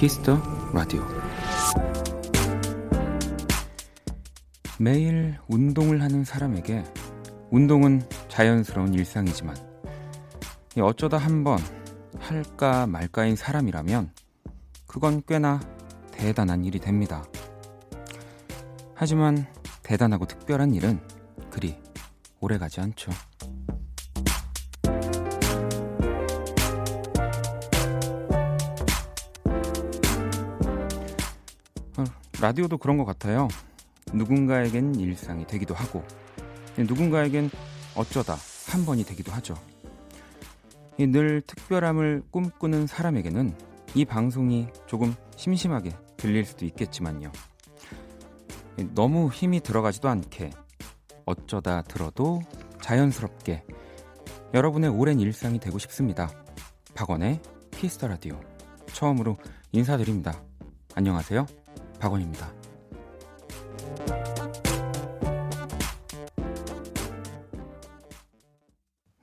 키스 더 라디오 매일 운동을 하는 사람에게 운동은 자연스러운 일상이지만 어쩌다 한번 할까 말까인 사람이라면 그건 꽤나 대단한 일이 됩니다. 하지만 대단하고 특별한 일은 그리 오래 가지 않죠. 라디오도 그런 것 같아요. 누군가에겐 일상이 되기도 하고, 누군가에겐 어쩌다 한 번이 되기도 하죠. 늘 특별함을 꿈꾸는 사람에게는 이 방송이 조금 심심하게 들릴 수도 있겠지만요. 너무 힘이 들어가지도 않게 어쩌다 들어도 자연스럽게 여러분의 오랜 일상이 되고 싶습니다. 박원의 키스 더 라디오 처음으로 인사드립니다. 안녕하세요. 박원입니다.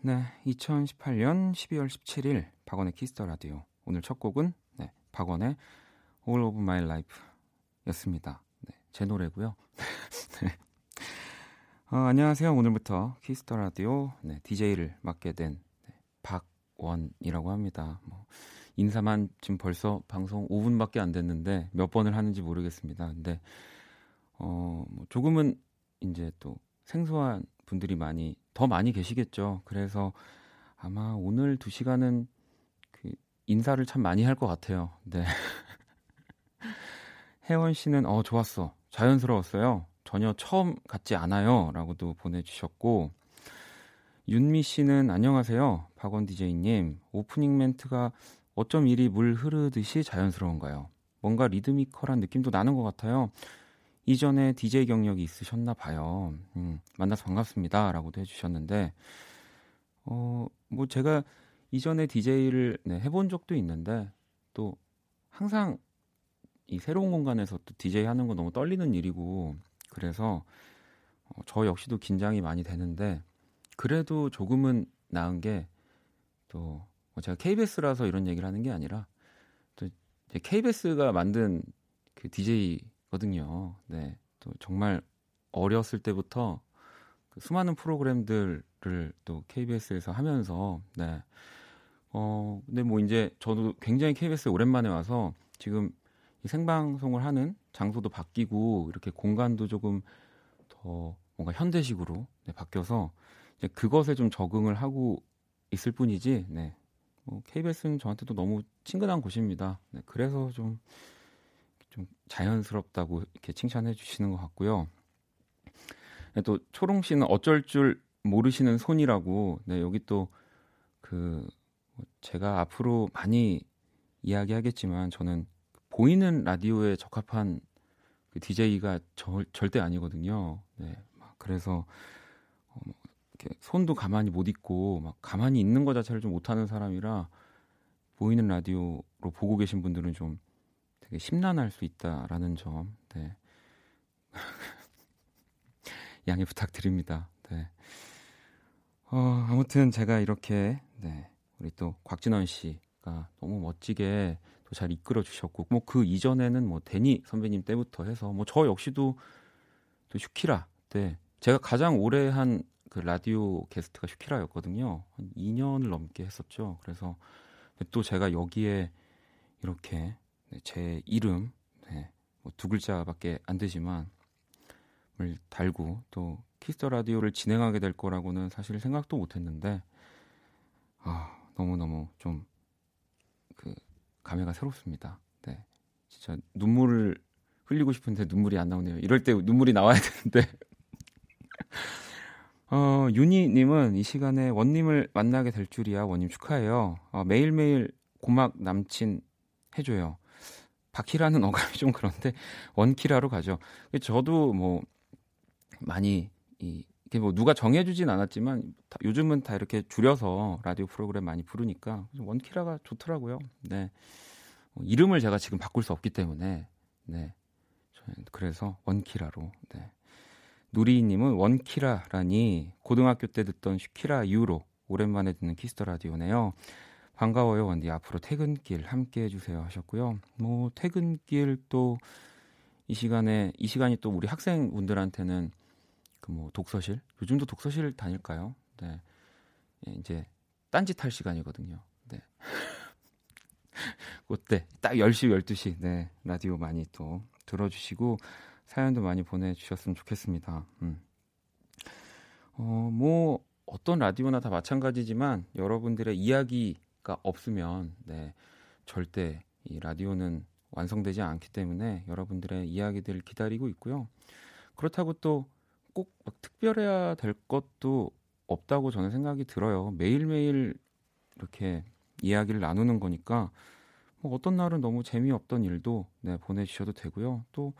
네, 2018년 12월 17일 박원의 키스 더 라디오 오늘 첫 곡은 네, 박원의 All of My Life였습니다. 네, 제 노래고요. 네. 어, 안녕하세요. 오늘부터 키스 더 라디오 네, DJ를 맡게 된 네, 박원이라고 합니다. 뭐, 인사만 지금 벌써 방송 5분밖에 안 됐는데 몇 번을 하는지 모르겠습니다. 근데 어, 뭐 조금은 이제 또 생소한 분들이 많이 더 많이 계시겠죠. 그래서 아마 오늘 2 시간은 그 인사를 참 많이 할 것 같아요. 네. 혜원 씨는 어 좋았어. 자연스러웠어요. 전혀 처음 같지 않아요라고도 보내 주셨고 윤미 씨는 안녕하세요. 박원 디제이님. 오프닝 멘트가 어쩜 이리 물 흐르듯이 자연스러운가요? 뭔가 리드미컬한 느낌도 나는 것 같아요. 이전에 DJ 경력이 있으셨나 봐요. 음, 만나서 반갑습니다. 라고도 해주셨는데, 어, 뭐 제가 이전에 DJ를 네, 해본 적도 있는데, 또 항상 이 새로운 공간에서 또 DJ 하는 거 너무 떨리는 일이고, 그래서 어, 저 역시도 긴장이 많이 되는데, 그래도 조금은 나은 게또 뭐 제가 KBS라서 이런 얘기를 하는 게 아니라 또 KBS가 만든 그 DJ거든요. 네. 또 정말 어렸을 때부터 그 수많은 프로그램들을 또 KBS에서 하면서 네. 어, 근데 뭐 이제 저도 굉장히 KBS에 오랜만에 와서 지금 이 생방송을 하는 장소도 바뀌고 이렇게 공간도 조금 더 뭔가 현대식으로 네, 바뀌어서 이제 그것에 좀 적응을 하고 있을 뿐이지 네. 뭐 KBS는 저한테도 너무 친근한 곳입니다. 네, 그래서 좀, 좀 자연스럽다고 이렇게 칭찬해 주시는 것 같고요. 네, 또 초롱 씨는 어쩔 줄 모르시는 손이라고, 네, 여기 또 그, 제가 앞으로 많이 이야기하겠지만 저는 보이는 라디오에 적합한 그 DJ가 저, 절대 아니거든요. 네, 그래서 어, 뭐 이렇게 손도 가만히 못 있고 막 가만히 있는 것 자체를 좀 못하는 사람이라 보이는 라디오로 보고 계신 분들은 좀 되게 심란할 수 있다라는 점, 네. 양해 부탁드립니다. 네. 어, 아무튼 제가 이렇게 네, 우리 또 곽진원 씨가 너무 멋지게 또 잘 이끌어 주셨고 뭐 그 이전에는 뭐 데니 선배님 때부터 해서 뭐 저 역시도 또 슈키라 때 제가 가장 오래 한 그 라디오 게스트가 슈키라였거든요. 한 2년을 넘게 했었죠. 그래서 또 제가 여기에 이렇게 네, 제 이름 네, 뭐두 글자밖에 안 되지만 을 달고 또 키스 더 라디오를 진행하게 될 거라고는 사실 생각도 못했는데 아 너무 너무 좀 그 감회가 새롭습니다. 네, 진짜 눈물을 흘리고 싶은데 눈물이 안 나오네요. 이럴 때 눈물이 나와야 되는데 어, 윤희님은 이 시간에 원님을 만나게 될 줄이야. 원님 축하해요. 어, 매일매일 고막 남친 해줘요. 박키라는 어감이 좀 그런데 원키라로 가죠. 저도 뭐 많이 이 이게 뭐 누가 정해주진 않았지만 다, 요즘은 다 이렇게 줄여서 라디오 프로그램 많이 부르니까 원키라가 좋더라고요. 네. 뭐 이름을 제가 지금 바꿀 수 없기 때문에 네. 그래서 원키라로 네. 누리님은 원키라라니 고등학교 때 듣던 슈키라 이후로 오랜만에 듣는 키스 더 라디오네요. 반가워요, 원디. 앞으로 퇴근길 함께 해주세요 하셨고요. 뭐 퇴근길 또 이 시간에 이 시간이 또 우리 학생분들한테는 그 뭐 독서실 요즘도 독서실 다닐까요? 네, 예, 이제 딴짓 할 시간이거든요. 네. 그때 딱 10시, 12시 네, 라디오 많이 또 들어주시고 사연도 많이 보내주셨으면 좋겠습니다. 음. 어, 뭐 어떤 라디오나 다 마찬가지지만 여러분들의 이야기가 없으면 네, 절대 이 라디오는 완성되지 않기 때문에 여러분들의 이야기들 기다리고 있고요. 그렇다고 또 꼭 특별해야 될 것도 없다고 저는 생각이 들어요. 매일매일 이렇게 이야기를 나누는 거니까 뭐 어떤 날은 너무 재미없던 일도 네, 보내주셔도 되고요. 또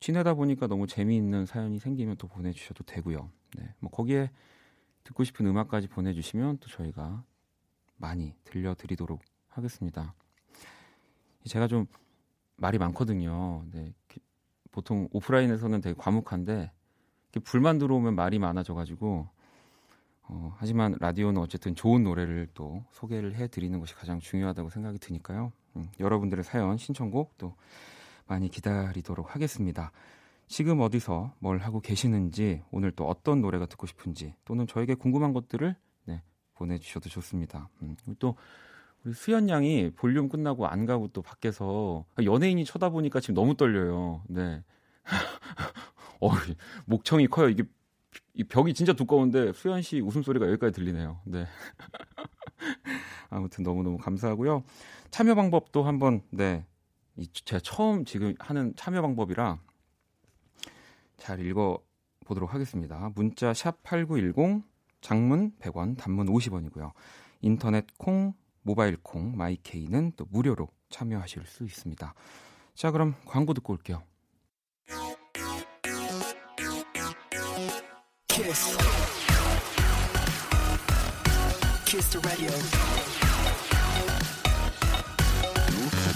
지내다 보니까 너무 재미있는 사연이 생기면 또 보내주셔도 되고요. 네, 뭐 거기에 듣고 싶은 음악까지 보내주시면 또 저희가 많이 들려드리도록 하겠습니다. 제가 좀 말이 많거든요. 네, 보통 오프라인에서는 되게 과묵한데 불만 들어오면 말이 많아져가지고 어, 하지만 라디오는 어쨌든 좋은 노래를 또 소개를 해드리는 것이 가장 중요하다고 생각이 드니까요. 음, 여러분들의 사연, 신청곡 또 많이 기다리도록 하겠습니다. 지금 어디서 뭘 하고 계시는지, 오늘 또 어떤 노래가 듣고 싶은지, 또는 저에게 궁금한 것들을 네, 보내주셔도 좋습니다. 음, 또 우리 수연 양이 볼륨 끝나고 안 가고 또 밖에서 연예인이 쳐다보니까 지금 너무 떨려요. 네. 어, 목청이 커요. 이게 이 벽이 진짜 두꺼운데 수현 씨 웃음소리가 여기까지 들리네요. 네. 아무튼 너무너무 감사하고요. 참여 방법도 한번 네. 이 제가 처음 지금 하는 참여 방법이라 잘 읽어 보도록 하겠습니다. 문자 샵 8910 장문 100원, 단문 50원이고요. 인터넷 콩, 모바일 콩, 마이케이는 또 무료로 참여하실 수 있습니다. 자, 그럼 광고 듣고 올게요. The radio.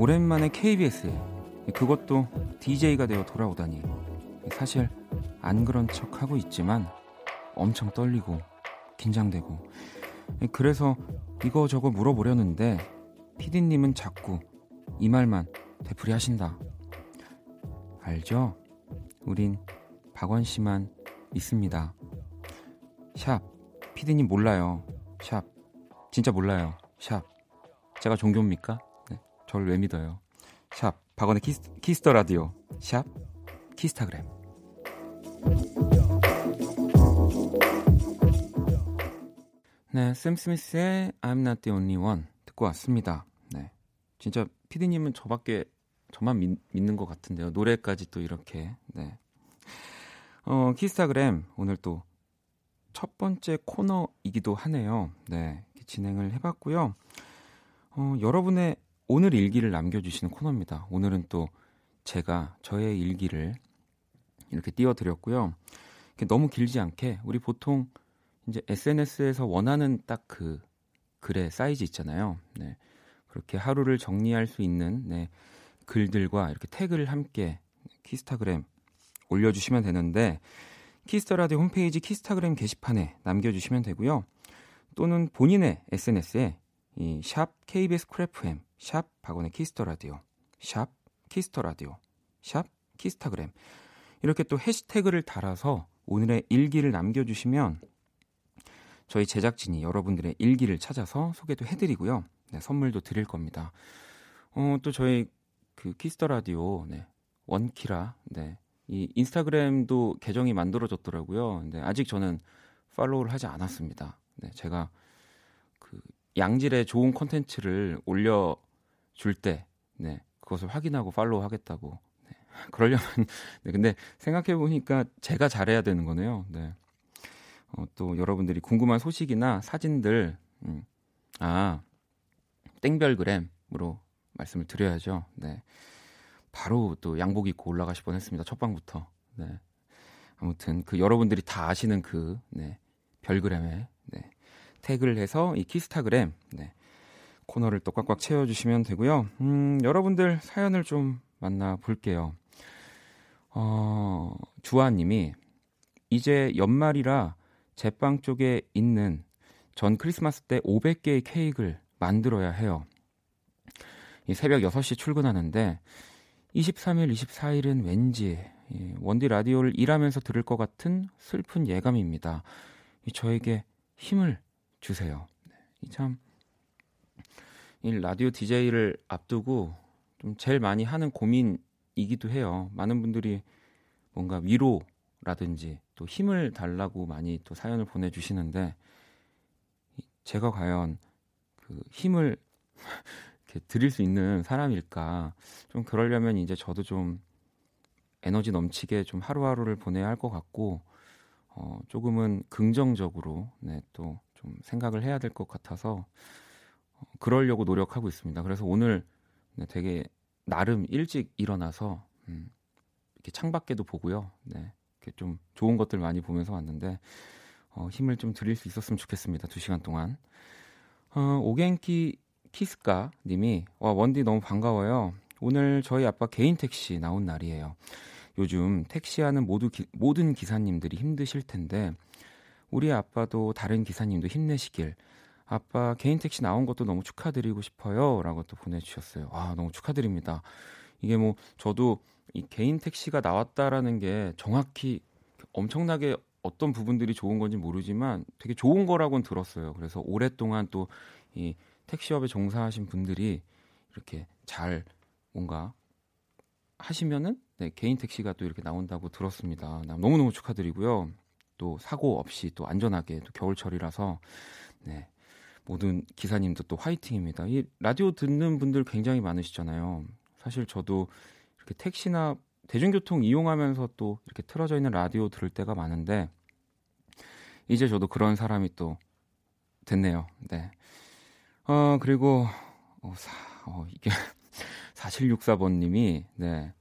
오랜만에 KBS에 그것도 DJ가 되어 돌아오다니 사실 안 그런 척 하고 있지만 엄청 떨리고 긴장되고 그래서 이거저거 물어보려는데 피디님은 자꾸 이 말만 되풀이 하신다. 알죠? 우린 박원 씨만 있습니다. 샵. 피디님 몰라요. 샵. 진짜 몰라요. 샵. 제가 종교입니까? 네. 저를 왜 믿어요? 샵. 박원의 키스, 키스 더 라디오. 샵. 키스타그램. 네, 샘 스미스의 I'm not the only one 듣고 왔습니다. 네. 진짜 피디님은 저밖에 저만 믿, 믿는 것 같은데요. 노래까지 또 이렇게. 네. 어, 키스타그램 오늘 또 첫 번째 코너이기도 하네요. 네. 진행을 해봤고요. 어, 여러분의 오늘 일기를 남겨주시는 코너입니다. 오늘은 또 제가 저의 일기를 이렇게 띄워드렸고요. 너무 길지 않게 우리 보통 이제 SNS에서 원하는 딱 그 글의 사이즈 있잖아요. 네. 그렇게 하루를 정리할 수 있는 네. 글들과 이렇게 태그를 함께 키스타그램 올려주시면 되는데 키스 더 라디오 홈페이지 키스타그램 게시판에 남겨주시면 되고요. 또는 본인의 SNS에 이 샵 KBS 쿨FM, 샵 박원의 키스 더 라디오, 샵 키스 더 라디오, 샵 키스타그램 이렇게 또 해시태그를 달아서 오늘의 일기를 남겨주시면 저희 제작진이 여러분들의 일기를 찾아서 소개도 해드리고요. 네, 선물도 드릴 겁니다. 어, 또 저희 그 Kiss the Radio 네. 원키라 네. 이 인스타그램도 계정이 만들어졌더라고요. 근데 아직 저는 팔로우를 하지 않았습니다. 네, 제가 그 양질의 좋은 콘텐츠를 올려 줄 때, 네, 그것을 확인하고 팔로우 하겠다고 네. 그러려면 네, 근데 생각해 보니까 제가 잘해야 되는 거네요. 네. 어, 또 여러분들이 궁금한 소식이나 사진들 음, 아 땡별그램으로 말씀을 드려야죠. 네. 바로 또 양복 입고 올라가실 뻔 했습니다. 첫 방부터. 네. 아무튼 그 여러분들이 다 아시는 그 네, 별그램에 네, 태그를 해서 이 키스타그램 네, 코너를 또 꽉꽉 채워주시면 되고요. 음, 여러분들 사연을 좀 만나 볼게요. 어, 주아님이 이제 연말이라 제빵 쪽에 있는 전 크리스마스 때 500개의 케이크를 만들어야 해요. 이 새벽 6시 출근하는데 23일, 24일은 왠지 원디 라디오를 일하면서 들을 것 같은 슬픈 예감입니다. 저에게 힘을 주세요. 네, 참, 이 라디오 DJ를 앞두고 좀 제일 많이 하는 고민이기도 해요. 많은 분들이 뭔가 위로라든지 또 힘을 달라고 많이 또 사연을 보내주시는데 제가 과연 그 힘을 이렇게 드릴 수 있는 사람일까? 좀 그러려면 이제 저도 좀 에너지 넘치게 좀 하루하루를 보내야 할 것 같고 어, 조금은 긍정적으로 네, 또 좀 생각을 해야 될 것 같아서 어, 그러려고 노력하고 있습니다. 그래서 오늘 네, 되게 나름 일찍 일어나서 음, 이렇게 창밖에도 보고요. 네, 이렇게 좀 좋은 것들 많이 보면서 왔는데 어, 힘을 좀 드릴 수 있었으면 좋겠습니다. 두 시간 동안. 어, 오겐키 키스카 님이 와 원디 너무 반가워요. 오늘 저희 아빠 개인 택시 나온 날이에요. 요즘 택시하는 모두 기, 모든 기사님들이 힘드실 텐데 우리 아빠도 다른 기사님도 힘내시길. 아빠 개인 택시 나온 것도 너무 축하드리고 싶어요 라고 또 보내주셨어요. 아 너무 축하드립니다. 이게 뭐 저도 이 개인 택시가 나왔다라는 게 정확히 엄청나게 어떤 부분들이 좋은 건지 모르지만 되게 좋은 거라고는 들었어요. 그래서 오랫동안 또 이 택시업에 종사하신 분들이 이렇게 잘 뭔가 하시면은 네, 개인 택시가 또 이렇게 나온다고 들었습니다. 너무너무 축하드리고요. 또 사고 없이 또 안전하게 또 겨울철이라서 네. 모든 기사님도 또 화이팅입니다. 이 라디오 듣는 분들 굉장히 많으시잖아요. 사실 저도 이렇게 택시나 대중교통 이용하면서 또 이렇게 틀어져 있는 라디오 들을 때가 많은데 이제 저도 그런 사람이 또 됐네요. 네. 어, 그리고 어, 사, 어, 이게 4764번님이 네.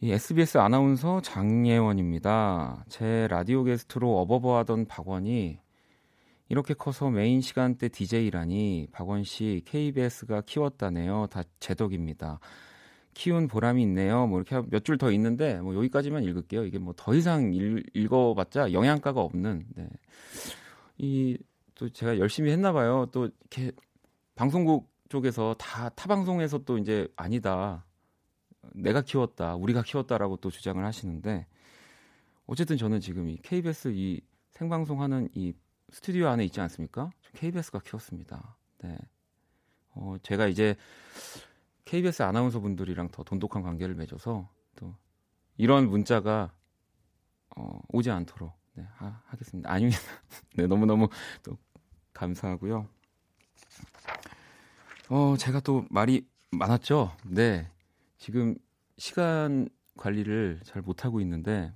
이 SBS 아나운서 장예원입니다. 제 라디오 게스트로 어버버하던 박원이 이렇게 커서 메인 시간대 DJ라니 박원 씨 KBS가 키웠다네요. 다 제 덕입니다. 키운 보람이 있네요. 뭐 이렇게 몇 줄 더 있는데 뭐 여기까지만 읽을게요. 이게 뭐 더 이상 읽, 읽어봤자 영양가가 없는. 네. 이 또 제가 열심히 했나 봐요. 또 이렇게 방송국 쪽에서 다 타 방송에서 또 이제 아니다. 내가 키웠다, 우리가 키웠다라고 또 주장을 하시는데 어쨌든 저는 지금 이 KBS 이 생방송하는 이 스튜디오 안에 있지 않습니까? KBS가 키웠습니다. 네. 어, 제가 이제 KBS 아나운서 분들이랑 더 돈독한 관계를 맺어서 또 이런 문자가 어, 오지 않도록 네, 하, 하겠습니다. 아닙니다. 네, 너무너무 또 감사하고요. 어, 제가 또 말이 많았죠? 네. 지금 시간 관리를 잘 못하고 있는데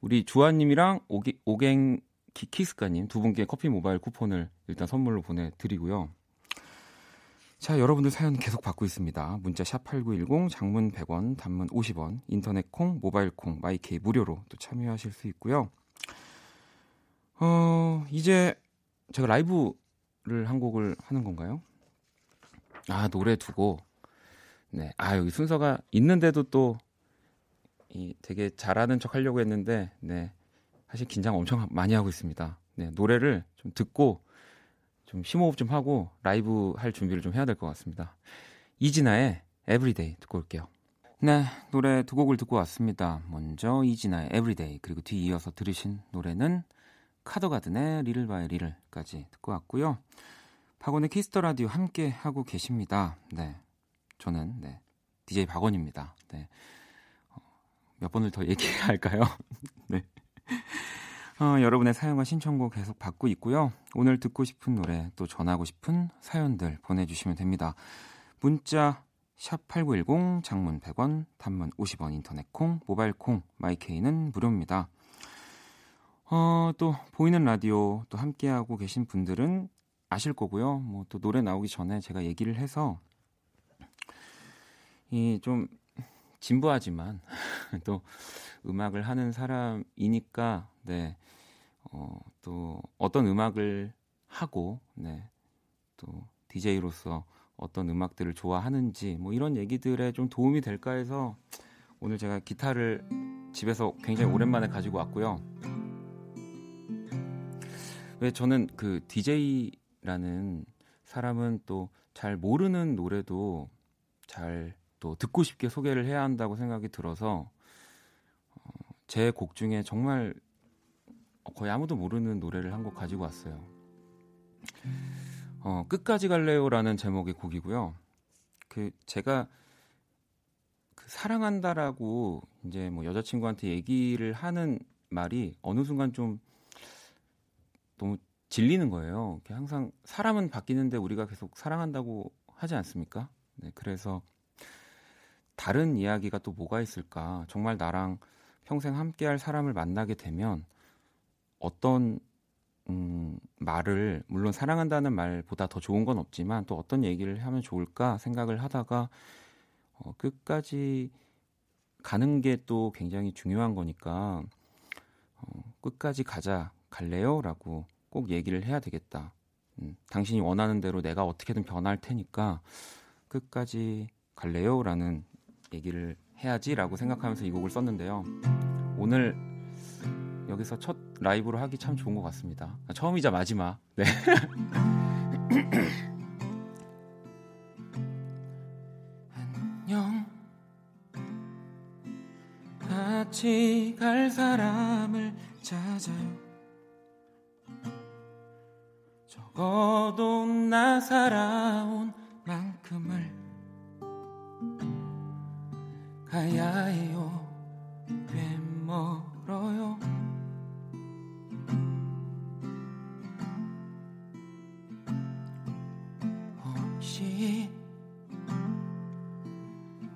우리 주아님이랑 오게, 오갱 키스카님 두 분께 커피 모바일 쿠폰을 일단 선물로 보내드리고요. 자, 여러분들 사연 계속 받고 있습니다. 문자 샵 8910, 장문 100원, 단문 50원, 인터넷 콩, 모바일 콩, 마이케이 무료로 또 참여하실 수 있고요. 어, 이제 제가 라이브를 한 곡을 하는 건가요? 아, 노래 두고 네. 아, 여기 순서가 있는데도 또, 이 되게 잘하는 척 하려고 했는데, 네. 사실 긴장 엄청 많이 하고 있습니다. 네. 노래를 좀 듣고, 좀 심호흡 좀 하고, 라이브 할 준비를 좀 해야 될 것 같습니다. 이진아의 Everyday 듣고 올게요. 네. 노래 두 곡을 듣고 왔습니다. 먼저 이진아의 Everyday, 그리고 뒤이어서 들으신 노래는 카더가든의 리를 바이 리를까지 듣고 왔고요. 박원의 Kiss the Radio 함께 하고 계십니다. 네. 저는 네. DJ 박원입니다. 네. 어, 몇 번을 더 얘기해야 할까요? 네. 어, 여러분의 사용과 신청곡 계속 받고 있고요. 오늘 듣고 싶은 노래 또 전하고 싶은 사연들 보내주시면 됩니다. 문자 샵8910 장문 100원, 단문 50원 인터넷 콩, 모바일 콩, My K는 무료입니다. 어, 또 보이는 라디오 또 함께하고 계신 분들은 아실 거고요. 뭐 또 노래 나오기 전에 제가 얘기를 해서 이 좀 진부하지만 또 음악을 하는 사람이니까 네. 어, 또 어떤 음악을 하고 네. 또 DJ로서 어떤 음악들을 좋아하는지 뭐 이런 얘기들에 좀 도움이 될까 해서 오늘 제가 기타를 집에서 굉장히 오랜만에 가지고 왔고요. 왜 저는 그 DJ라는 사람은 또 잘 모르는 노래도 잘 또 듣고 싶게 소개를 해야 한다고 생각이 들어서 어, 제곡 중에 정말 거의 아무도 모르는 노래를 한 곡 가지고 왔어요. 어, 끝까지 갈래요라는 제목의 곡이고요. 그 제가 그 사랑한다라고 이제 뭐 여자친구한테 얘기를 하는 말이 어느 순간 좀 너무 질리는 거예요. 항상 사람은 바뀌는데 우리가 계속 사랑한다고 하지 않습니까? 네, 그래서 다른 이야기가 또 뭐가 있을까? 정말 나랑 평생 함께할 사람을 만나게 되면 어떤 음, 말을 물론 사랑한다는 말보다 더 좋은 건 없지만 또 어떤 얘기를 하면 좋을까 생각을 하다가 어, 끝까지 가는 게 또 굉장히 중요한 거니까 어, 끝까지 가자 갈래요?라고 꼭 얘기를 해야 되겠다. 음, 당신이 원하는 대로 내가 어떻게든 변할 테니까 끝까지 갈래요?라는 얘기를 해야지라고 생각하면서 이 곡을 썼는데요. 오늘 여기서 첫 라이브로 하기 참 좋은 것 같습니다. 처음이자 마지막. 네. 안녕. 같이 갈 사람을 찾아요. 적어도 나 살아온 만큼을 가야 해요. 꽤 멀어요.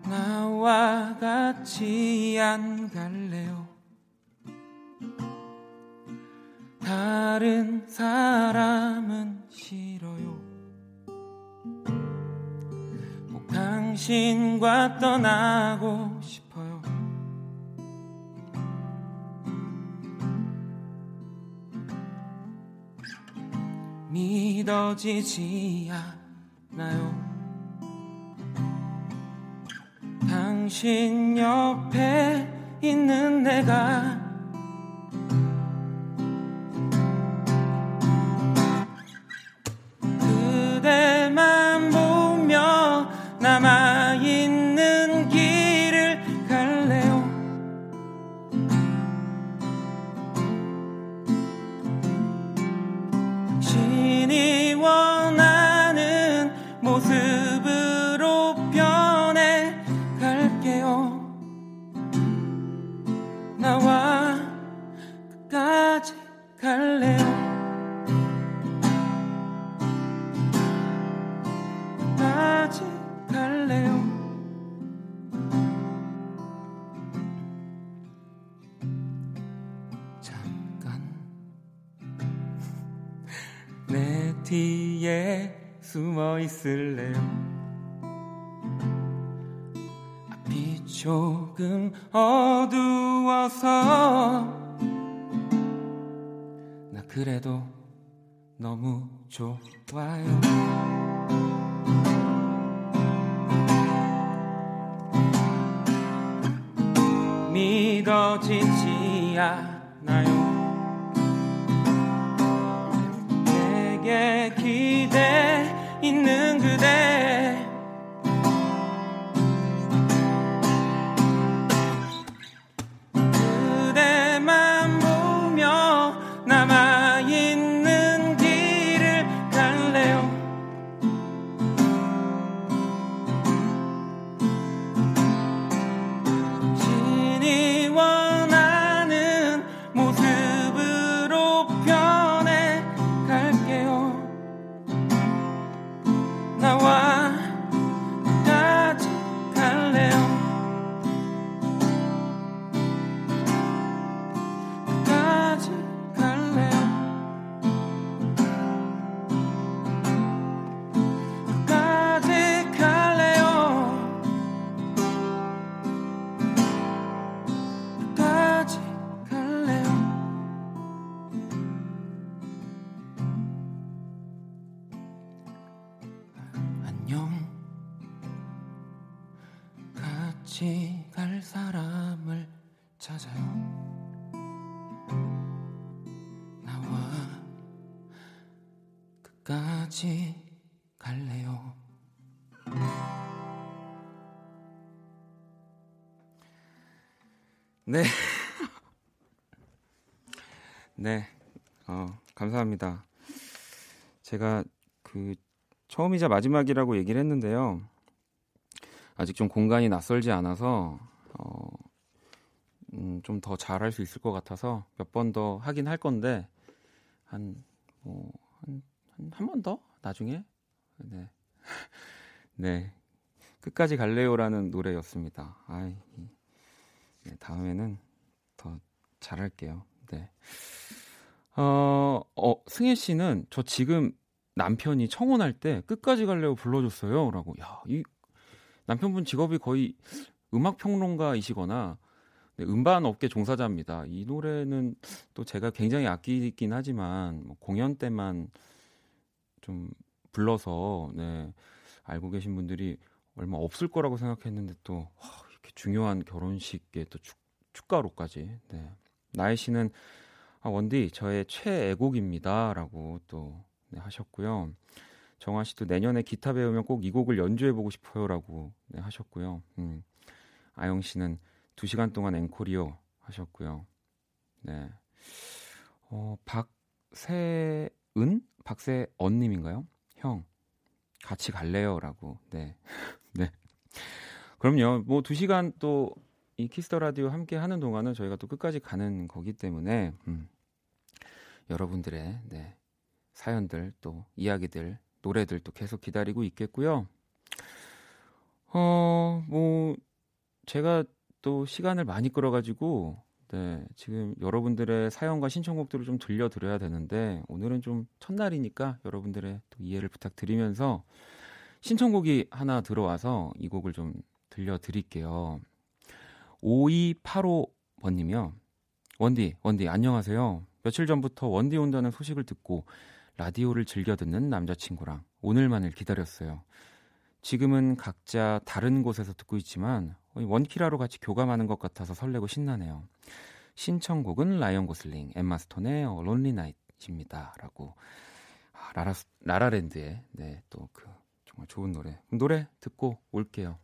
나와 같이 안 갈래요? 다른 사람은 당신과 떠나고 싶어요. 믿어지지 않아요. 당신 옆에 있는 내가 갈래요 끝까지 갈래요? 내 뒤에 숨어 있을래요? 앞이 조금 어두워서 나 그래도 너무 좋아요. 믿어지지 않아요 끝까지 갈 사람을 찾아요. 나와 끝까지 갈래요. 네. 네. 어, 감사합니다. 제가 그 처음이자 마지막이라고 얘기를 했는데요. 아직 좀 공간이 낯설지 않아서 어, 음, 좀 더 잘할 수 있을 것 같아서 몇 번 더 하긴 할 건데 한 뭐 한 한 번 더 나중에 네. 네. 끝까지 갈래요라는 노래였습니다. 아이. 네, 다음에는 더 잘할게요. 네. 어, 어, 승혜 씨는 저 지금 남편이 청혼할 때 끝까지 갈래요 불러줬어요. 라고. 야, 이 남편분 직업이 거의 음악 평론가이시거나 네, 음반 업계 종사자입니다. 이 노래는 또 제가 굉장히 아끼긴 하지만 뭐 공연 때만 좀 불러서 네, 알고 계신 분들이 얼마 없을 거라고 생각했는데 또 와, 이렇게 중요한 결혼식에 또 축, 축가로까지. 네. 나혜 씨는 아, 원디 저의 최애곡입니다라고 또 네, 하셨고요. 정화 씨도 내년에 기타 배우면 꼭 이 곡을 연주해 보고 싶어요라고 네, 하셨고요. 음. 아영 씨는 2시간 동안 앵콜이요 하셨고요. 네. 어, 박세은 박세언 님인가요? 형 같이 갈래요라고. 네. 네. 그럼요. 뭐 2시간 또 이 Kiss the Radio 함께 하는 동안은 저희가 또 끝까지 가는 거기 때문에 음. 여러분들의 네. 사연들 또 이야기들 노래들 도 계속 기다리고 있겠고요. 어, 뭐 제가 또 시간을 많이 끌어가지고 네, 지금 여러분들의 사연과 신청곡들을 좀 들려드려야 되는데 오늘은 좀 첫날이니까 여러분들의 또 이해를 부탁드리면서 신청곡이 하나 들어와서 이 곡을 좀 들려드릴게요. 5285번님이요. 원디, 원디, 안녕하세요. 며칠 전부터 원디 온다는 소식을 듣고 라디오를 즐겨 듣는 남자친구랑 오늘만을 기다렸어요. 지금은 각자 다른 곳에서 듣고 있지만 원키라로 같이 교감하는 것 같아서 설레고 신나네요. 신청곡은 라이언 고슬링, 엠마 스톤의 론리 나이트입니다. 라고 아, 라라, 라라랜드의 네, 또 그 정말 좋은 노래. 노래 듣고 올게요.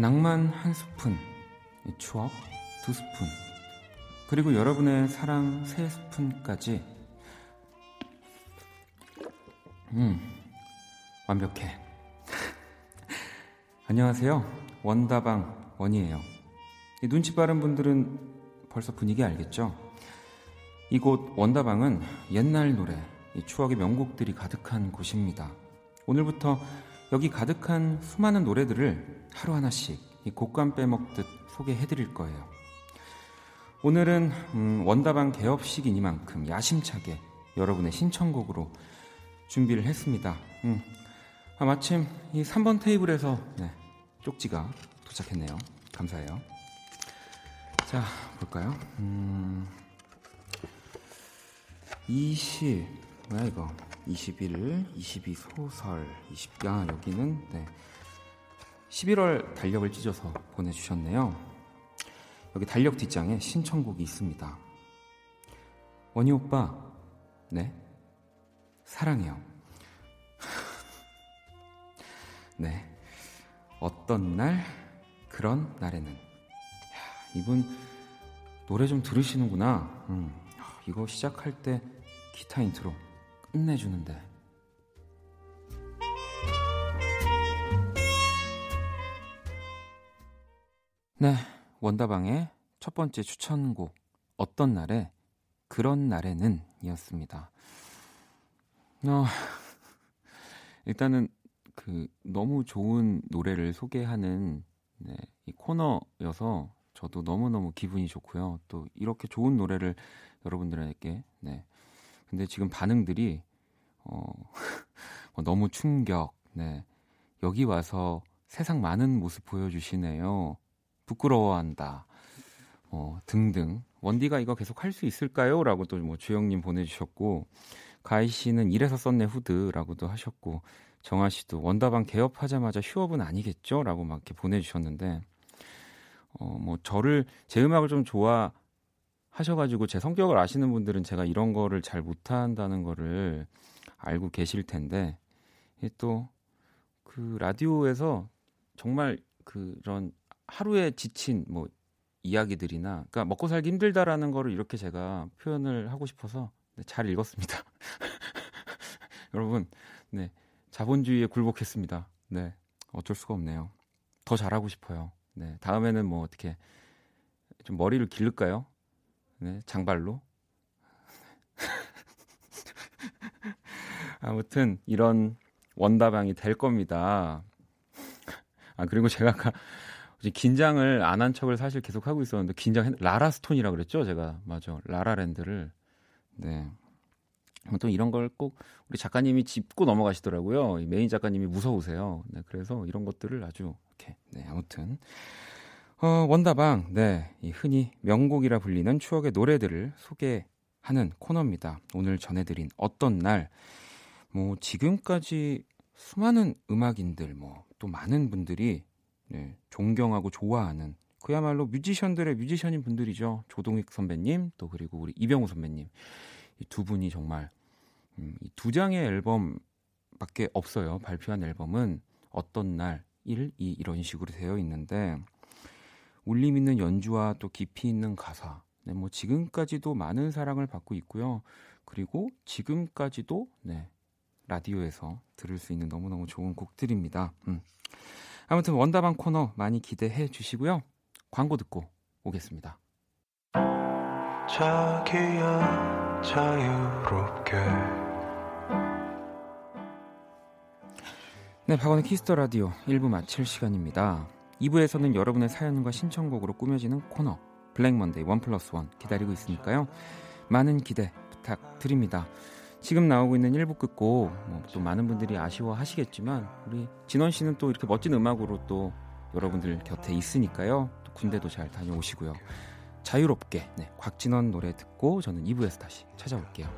낭만 한 스푼, 추억 두 스푼, 그리고 여러분의 사랑 세 스푼까지. 음, 완벽해. 안녕하세요. 원다방 원이에요. 눈치 빠른 분들은 벌써 분위기 알겠죠? 이곳 원다방은 옛날 노래, 추억의 명곡들이 가득한 곳입니다. 오늘부터 여기 가득한 수많은 노래들을 하루하나씩 곡감 빼먹듯 소개해드릴 거예요. 오늘은 음, 원다방 개업식이니만큼 야심차게 여러분의 신청곡으로 준비를 했습니다. 음, 아, 마침 이 3번 테이블에서 네, 쪽지가 도착했네요. 감사해요. 자, 볼까요? 음, 20, 뭐야 이거? 21, 22 소설, 20, 아, 여기는, 네. 11월 달력을 찢어서 보내주셨네요. 여기 달력 뒷장에 신청곡이 있습니다. 원희 오빠, 네. 사랑해요. 네. 어떤 날, 그런 날에는. 야, 이분 노래 좀 들으시는구나. 음, 이거 시작할 때 기타 인트로 끝내주는데. 네, 원다방의 첫 번째 추천곡 어떤날의 그런 날에는 이었습니다. 어, 일단은 그 너무 좋은 노래를 소개하는 네, 이 코너여서 저도 너무너무 기분이 좋고요. 또 이렇게 좋은 노래를 여러분들에게 네. 근데 지금 반응들이 어, 너무 충격. 네. 여기 와서 세상 많은 모습 보여주시네요. 부끄러워한다. 어, 등등. 원디가 이거 계속 할 수 있을까요? 라고 또 뭐 주영님 보내주셨고, 가희 씨는 이래서 썼네 후드라고도 하셨고, 정아 씨도 원다방 개업하자마자 휴업은 아니겠죠? 라고 막 이렇게 보내주셨는데, 어, 뭐 저를, 제 음악을 좀 좋아 하셔가지고 제 성격을 아시는 분들은 제가 이런 거를 잘 못한다는 거를 알고 계실 텐데, 또, 그 라디오에서 정말 그런 하루에 지친 뭐 이야기들이나 그러니까 먹고 살기 힘들다라는 거를 이렇게 제가 표현을 하고 싶어서 네, 잘 읽었습니다. 여러분, 네. 자본주의에 굴복했습니다. 네. 어쩔 수가 없네요. 더 잘하고 싶어요. 네. 다음에는 뭐 어떻게 좀 머리를 기를까요? 네. 장발로. 아무튼 이런 원다방이 될 겁니다. 아 그리고 제가 아까 긴장을 안 한 척을 사실 계속 하고 있었는데 긴장 라라 스톤이라 그랬죠 제가 맞아 라라랜드를 네. 또 이런 걸 꼭 우리 작가님이 짚고 넘어가시더라고요. 메인 작가님이 무서우세요. 네, 그래서 이런 것들을 아주 이렇게 네, 아무튼 어, 원다방 네, 이 흔히 명곡이라 불리는 추억의 노래들을 소개하는 코너입니다. 오늘 전해드린 어떤 날, 뭐 지금까지 수많은 음악인들, 뭐 또 많은 분들이 네, 존경하고 좋아하는 그야말로 뮤지션들의 뮤지션인 분들이죠. 조동익 선배님, 또 그리고 우리 이병우 선배님. 이 두 분이 정말 음, 이두 장의 앨범밖에 없어요. 발표한 앨범은 어떤 날, 1, 2 이런 식으로 되어 있는데 울림 있는 연주와 또 깊이 있는 가사. 네, 뭐 지금까지도 많은 사랑을 받고 있고요. 그리고 지금까지도 네, 라디오에서 들을 수 있는 너무너무 좋은 곡들입니다. 음. 아무튼 원다방 코너 많이 기대해 주시고요. 광고 듣고 오겠습니다. 자기야 자유롭게 네, 박원의 Kiss the Radio 1부 마칠 시간입니다. 2부에서는 여러분의 사연과 신청곡으로 꾸며지는 코너 Black Monday One Plus One 기다리고 있으니까요. 많은 기대 부탁드립니다. 지금 나오고 있는 1부 끝곡 뭐또 많은 분들이 아쉬워하시겠지만 우리 진원 씨는 또 이렇게 멋진 음악으로 또 여러분들 곁에 있으니까요. 또 군대도 잘 다녀오시고요. 자유롭게 네, 곽진원 노래 듣고 저는 2부에서 다시 찾아올게요.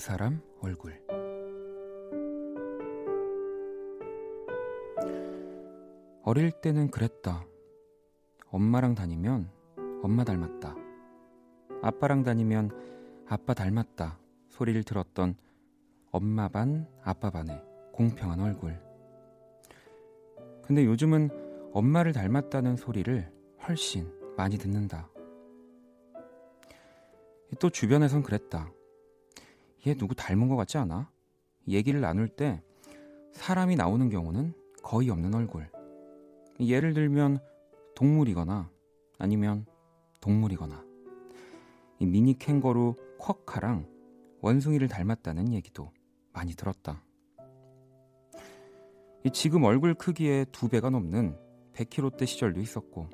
그 사람 얼굴 어릴 때는 그랬다. 엄마랑 다니면 엄마 닮았다. 아빠랑 다니면 아빠 닮았다. 소리를 들었던 엄마 반, 아빠 반의 공평한 얼굴. 근데 요즘은 엄마를 닮았다는 소리를 훨씬 많이 듣는다. 또 주변에선 그랬다. 얘 누구 닮은 것 같지 않아? 얘기를 나눌 때 사람이 나오는 경우는 거의 없는 얼굴. 예를 들면 동물이거나 아니면 동물이거나 이 미니 캥거루 쿼카랑 원숭이를 닮았다는 얘기도 많이 들었다. 지금 얼굴 크기의 두 배가 넘는 100kg대 시절도 있었고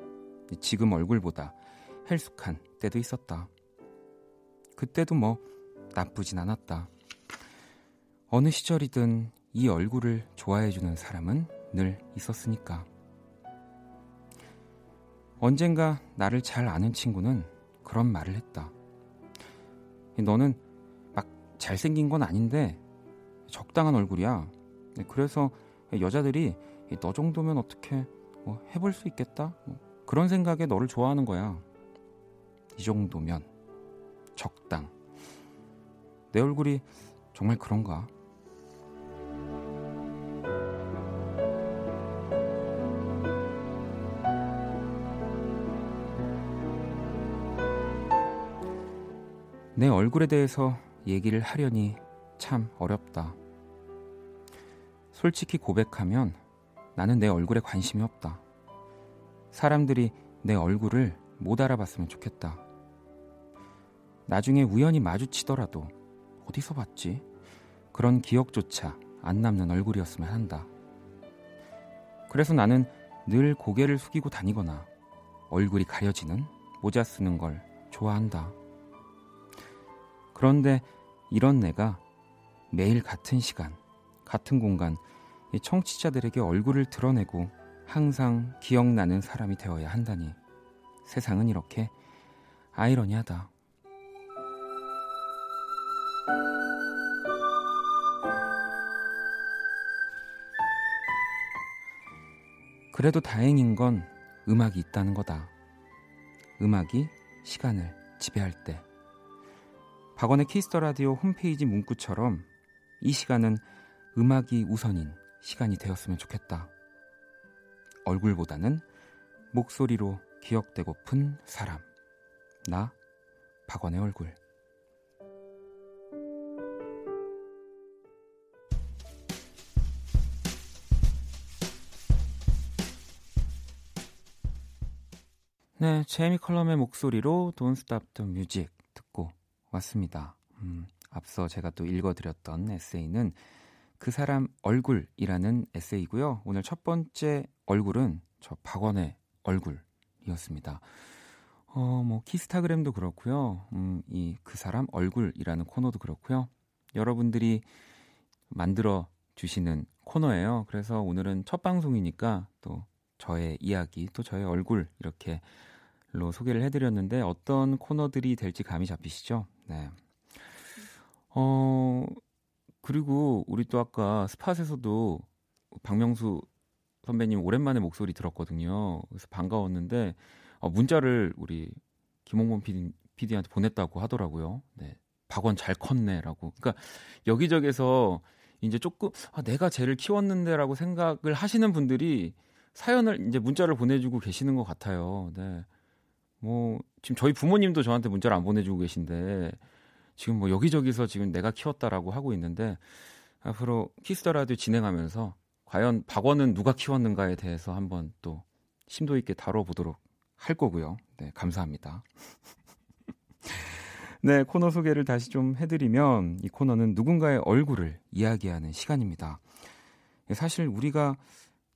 지금 얼굴보다 헬쑥한 때도 있었다. 그때도 뭐 나쁘진 않았다. 어느 시절이든 이 얼굴을 좋아해주는 사람은 늘 있었으니까. 언젠가 나를 잘 아는 친구는 그런 말을 했다. 너는 막 잘생긴 건 아닌데 적당한 얼굴이야. 그래서 여자들이 너 정도면 어떻게 뭐 해볼 수 있겠다? 뭐 그런 생각에 너를 좋아하는 거야. 이 정도면 적당. 내 얼굴이 정말 그런가? 내 얼굴에 대해서 얘기를 하려니 참 어렵다. 솔직히 고백하면 나는 내 얼굴에 관심이 없다. 사람들이 내 얼굴을 못 알아봤으면 좋겠다. 나중에 우연히 마주치더라도 어디서 봤지? 그런 기억조차 안 남는 얼굴이었으면 한다. 그래서 나는 늘 고개를 숙이고 다니거나 얼굴이 가려지는 모자 쓰는 걸 좋아한다. 그런데 이런 내가 매일 같은 시간, 같은 공간, 청취자들에게 얼굴을 드러내고 항상 기억나는 사람이 되어야 한다니 세상은 이렇게 아이러니하다. 그래도 다행인 건 음악이 있다는 거다. 음악이 시간을 지배할 때. 박원의 Kiss the Radio 홈페이지 문구처럼 이 시간은 음악이 우선인 시간이 되었으면 좋겠다. 얼굴보다는 목소리로 기억되고픈 사람. 나, 박원의 얼굴. 네, 제이미 컬럼의 목소리로 Don't Stop the Music 듣고 왔습니다. 음, 앞서 제가 또 읽어드렸던 에세이는 그 사람 얼굴이라는 에세이고요. 오늘 첫 번째 얼굴은 저 박원의 얼굴이었습니다. 어, 뭐 키스타그램도 그렇고요. 음, 이 그 사람 얼굴이라는 코너도 그렇고요. 여러분들이 만들어 주시는 코너예요. 그래서 오늘은 첫 방송이니까 또 저의 이야기, 또 저의 얼굴 이렇게 로 소개를 해드렸는데 어떤 코너들이 될지 감이 잡히시죠? 네. 어, 그리고 우리 또 아까 스팟에서도 박명수 선배님 오랜만에 목소리 들었거든요. 그래서 반가웠는데 어, 문자를 우리 김홍범 PD, PD한테 보냈다고 하더라고요. 네. 박원 잘 컸네라고. 그러니까 여기저기서 이제 조금 아, 내가 쟤를 키웠는데라고 생각을 하시는 분들이 사연을 이제 문자를 보내주고 계시는 것 같아요. 네. 뭐 지금 저희 부모님도 저한테 문자를 안 보내주고 계신데 지금 뭐 여기저기서 지금 내가 키웠다라고 하고 있는데 앞으로 Kiss the Radio 진행하면서 과연 박원은 누가 키웠는가에 대해서 한번 또 심도 있게 다뤄보도록 할 거고요. 네, 감사합니다. 네, 코너 소개를 다시 좀 해드리면 이 코너는 누군가의 얼굴을 이야기하는 시간입니다. 사실 우리가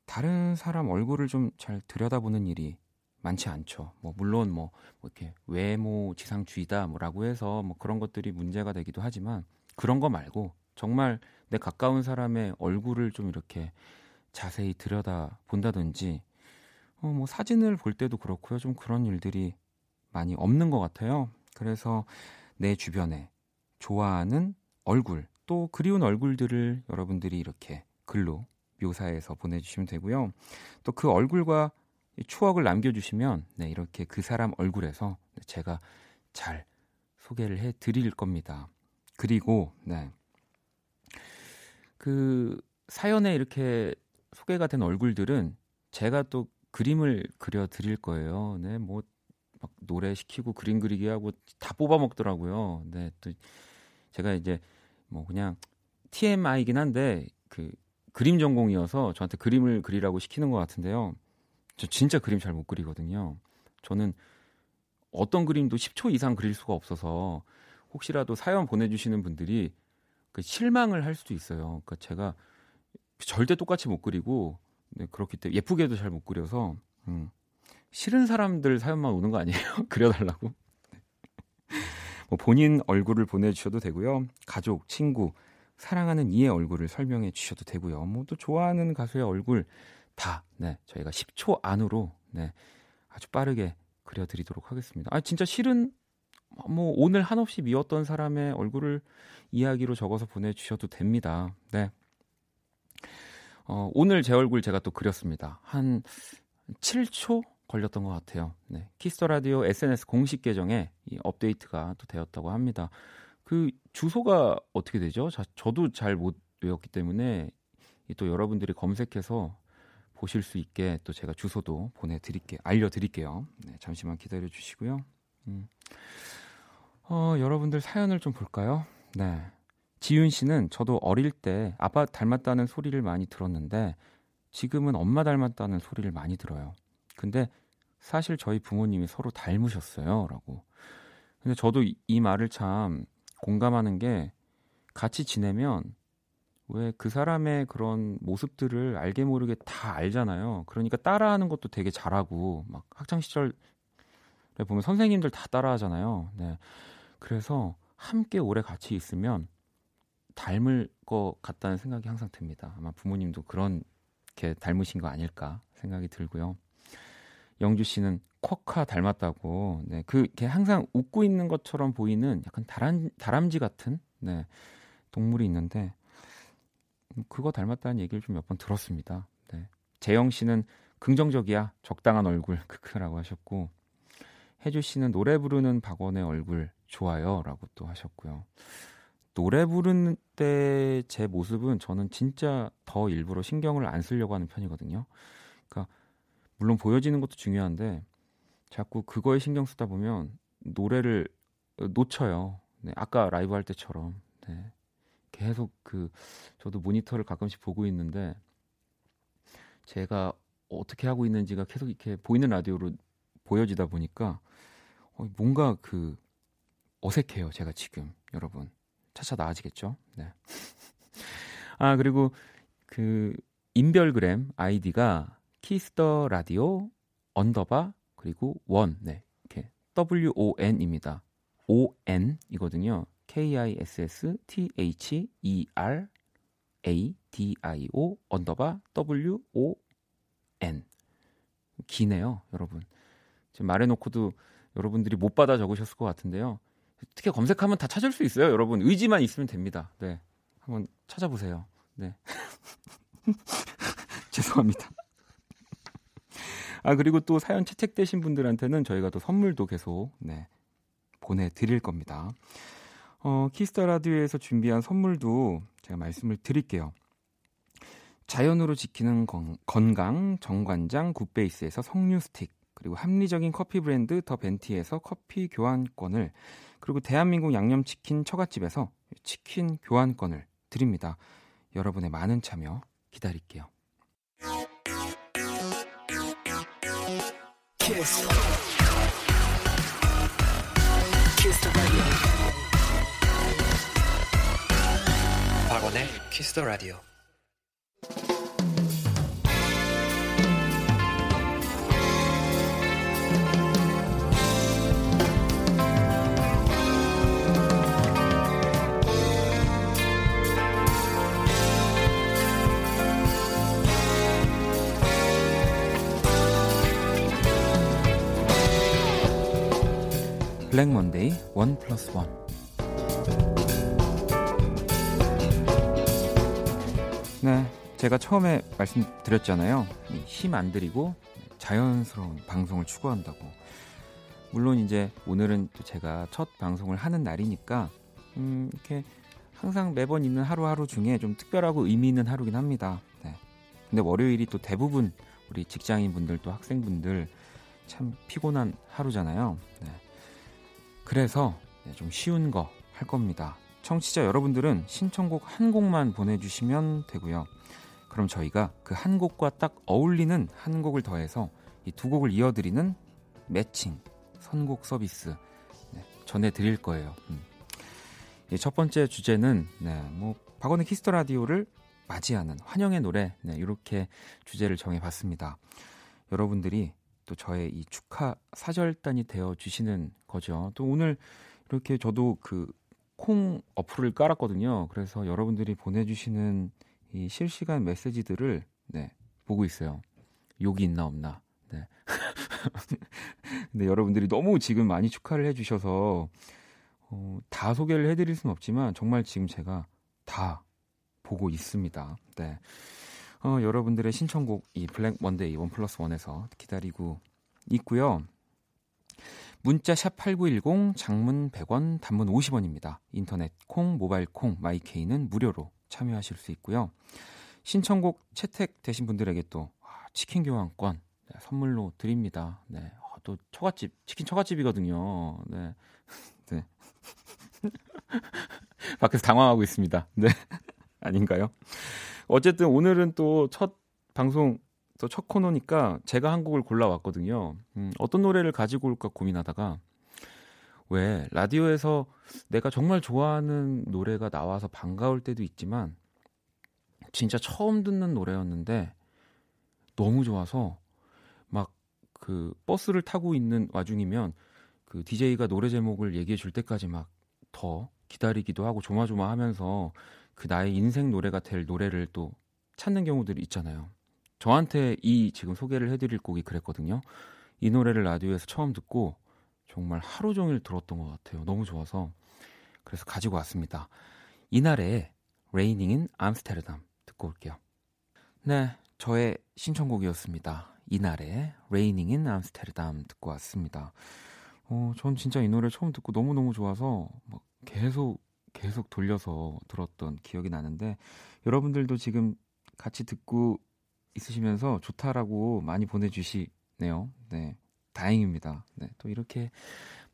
다른 사람 얼굴을 좀 잘 들여다보는 일이 많지 않죠. 뭐 물론 뭐, 뭐 이렇게 외모 지상주의다 뭐라고 해서 뭐 그런 것들이 문제가 되기도 하지만 그런 거 말고 정말 내 가까운 사람의 얼굴을 좀 이렇게 자세히 들여다 본다든지 어, 뭐 사진을 볼 때도 그렇고요. 좀 그런 일들이 많이 없는 것 같아요. 그래서 내 주변에 좋아하는 얼굴 또 그리운 얼굴들을 여러분들이 이렇게 글로 묘사해서 보내주시면 되고요. 또 그 얼굴과 추억을 남겨주시면 네, 이렇게 그 사람 얼굴에서 제가 잘 소개를 해 드릴 겁니다. 그리고 네. 그 사연에 이렇게 소개가 된 얼굴들은 제가 또 그림을 그려 드릴 거예요. 네, 뭐 막 노래 시키고 그림 그리기 하고 다 뽑아 먹더라고요. 네, 또 제가 이제 뭐 그냥 TMI이긴 한데 그 그림 전공이어서 저한테 그림을 그리라고 시키는 것 같은데요. 저 진짜 그림 잘 못 그리거든요. 저는 어떤 그림도 10초 이상 그릴 수가 없어서 혹시라도 사연 보내주시는 분들이 그 실망을 할 수도 있어요. 그러니까 제가 절대 똑같이 못 그리고 네, 그렇기 때문에 예쁘게도 잘 못 그려서 음, 싫은 사람들 사연만 오는 거 아니에요? 그려달라고. 네. 뭐 본인 얼굴을 보내주셔도 되고요. 가족, 친구, 사랑하는 이의 얼굴을 설명해 주셔도 되고요. 뭐 또 좋아하는 가수의 얼굴 다 네, 저희가 10초 안으로 네, 아주 빠르게 그려드리도록 하겠습니다. 아 진짜 실은 뭐 오늘 한없이 미웠던 사람의 얼굴을 이야기로 적어서 보내주셔도 됩니다. 네. 어, 오늘 제 얼굴 제가 또 그렸습니다. 한 7초 걸렸던 것 같아요. 네. Kiss the Radio SNS 공식 계정에 이 업데이트가 또 되었다고 합니다. 그 주소가 어떻게 되죠? 자, 저도 잘 못 외웠기 때문에 또 여러분들이 검색해서 보실 수 있게 또 제가 주소도 보내드릴게요. 알려드릴게요. 네, 잠시만 기다려 주시고요. 음. 어, 여러분들 사연을 좀 볼까요? 네. 지윤 씨는 저도 어릴 때 아빠 닮았다는 소리를 많이 들었는데 지금은 엄마 닮았다는 소리를 많이 들어요. 근데 사실 저희 부모님이 서로 닮으셨어요. 라고. 근데 저도 이, 이 말을 참 공감하는 게 같이 지내면 왜 그 사람의 그런 모습들을 알게 모르게 다 알잖아요. 그러니까 따라하는 것도 되게 잘하고 막 학창 시절에 보면 선생님들 다 따라하잖아요. 네. 그래서 함께 오래 같이 있으면 닮을 것 같다는 생각이 항상 듭니다. 아마 부모님도 그런 게 닮으신 거 아닐까 생각이 들고요. 영주 씨는 쿼카 닮았다고. 네, 그게 항상 웃고 있는 것처럼 보이는 약간 다람, 다람쥐 같은 네, 동물이 있는데 그거 닮았다는 얘기를 좀 몇 번 들었습니다. 네. 재영 씨는 긍정적이야, 적당한 얼굴 크크라고 하셨고 혜주 씨는 노래 부르는 박원의 얼굴 좋아요라고 또 하셨고요. 노래 부르는 때 제 모습은 저는 진짜 더 일부러 신경을 안 쓰려고 하는 편이거든요. 그러니까 물론 보여지는 것도 중요한데 자꾸 그거에 신경 쓰다 보면 노래를 놓쳐요. 네, 아까 라이브 할 때처럼 네, 계속 그 저도 모니터를 가끔씩 보고 있는데 제가 어떻게 하고 있는지가 계속 이렇게 보이는 라디오로 보여지다 보니까 어, 뭔가 그 어색해요. 제가 지금 여러분 차차 나아지겠죠. 네. 아 그리고 그 인별그램 아이디가 Kiss the Radio underbar 그리고 원 네. 이렇게 W O N입니다. O N이거든요. K I S S T H E R A D I O underbar W O N 기네요, 여러분. 지금 말해놓고도 여러분들이 못 받아 적으셨을 것 같은데요. 어떻게 검색하면 다 찾을 수 있어요, 여러분. 의지만 있으면 됩니다. 네. 한번 찾아보세요. 네. 죄송합니다. 아, 그리고 또 사연 채택되신 분들한테는 저희가 또 선물도 계속, 네, 보내드릴 겁니다. 어, Kiss the Radio에서 준비한 선물도 제가 말씀을 드릴게요. 자연으로 지키는 건, 건강 정관장 Good Base에서 석류 스틱, 그리고 합리적인 커피 브랜드 The Venti에서 커피 교환권을 그리고 대한민국 양념치킨 처갓집에서 치킨 교환권을 드립니다. 여러분의 많은 참여 기다릴게요. 키스. 키스 박원의 키스 더 라디오. Black Monday one plus one 제가 처음에 말씀드렸잖아요. 힘 안 들이고 자연스러운 방송을 추구한다고. 물론 이제 오늘은 또 제가 첫 방송을 하는 날이니까 음, 이렇게 항상 매번 있는 하루하루 중에 좀 특별하고 의미 있는 하루긴 합니다. 네. 근데 월요일이 또 대부분 우리 직장인분들 또 학생분들 참 피곤한 하루잖아요. 네. 그래서 네, 좀 쉬운 거 할 겁니다. 청취자 여러분들은 신청곡 한 곡만 보내주시면 되고요. 그럼 저희가 그 한 곡과 딱 어울리는 한 곡을 더해서 이 두 곡을 이어드리는 매칭 선곡 서비스 네, 전해드릴 거예요. 음. 첫 번째 주제는 네, 뭐 박원의 Kiss the Radio를 맞이하는 환영의 노래 네, 이렇게 주제를 정해봤습니다. 여러분들이 또 저의 이 축하 사절단이 되어 주시는 거죠. 또 오늘 이렇게 저도 그 콩 어플을 깔았거든요. 그래서 여러분들이 보내주시는 이 실시간 메시지들을 네, 보고 있어요. 욕이 있나 없나. 네. 근데 여러분들이 너무 지금 많이 축하를 해주셔서 어, 다 소개를 해드릴 수는 없지만 정말 지금 제가 다 보고 있습니다. 네. 어, 여러분들의 신청곡 이 Black Monday one plus one에서 기다리고 있고요. 문자 샵 8910 장문 100원 단문 50원입니다. 인터넷 콩 모바일 콩 My K는 무료로 참여하실 수 있고요. 신청곡 채택되신 분들에게 또 아, 치킨 교환권 네, 선물로 드립니다. 네. 어, 또 처갓집 치킨 처갓집이거든요. 네. 네. 밖에서 당황하고 있습니다. 네. 아닌가요? 어쨌든 오늘은 또 첫 방송 또 첫 코너니까 제가 한 곡을 골라왔거든요. 음, 어떤 노래를 가지고 올까 고민하다가 왜 라디오에서 내가 정말 좋아하는 노래가 나와서 반가울 때도 있지만 진짜 처음 듣는 노래였는데 너무 좋아서 막 그 버스를 타고 있는 와중이면 그 DJ가 노래 제목을 얘기해 줄 때까지 막 더 기다리기도 하고 조마조마하면서 그 나의 인생 노래가 될 노래를 또 찾는 경우들이 있잖아요. 저한테 이 지금 소개를 해드릴 곡이 그랬거든요. 이 노래를 라디오에서 처음 듣고 정말 하루 종일 들었던 것 같아요. 너무 좋아서 그래서 가지고 왔습니다. 이날의 Raining in Amsterdam 듣고 올게요. 네, 저의 신청곡이었습니다. 이날의 Raining in Amsterdam 듣고 왔습니다. 어, 전 진짜 이 노래 처음 듣고 너무너무 좋아서 막 계속 계속 돌려서 들었던 기억이 나는데 여러분들도 지금 같이 듣고 있으시면서 좋다라고 많이 보내주시네요. 네, 다행입니다. 네, 또 이렇게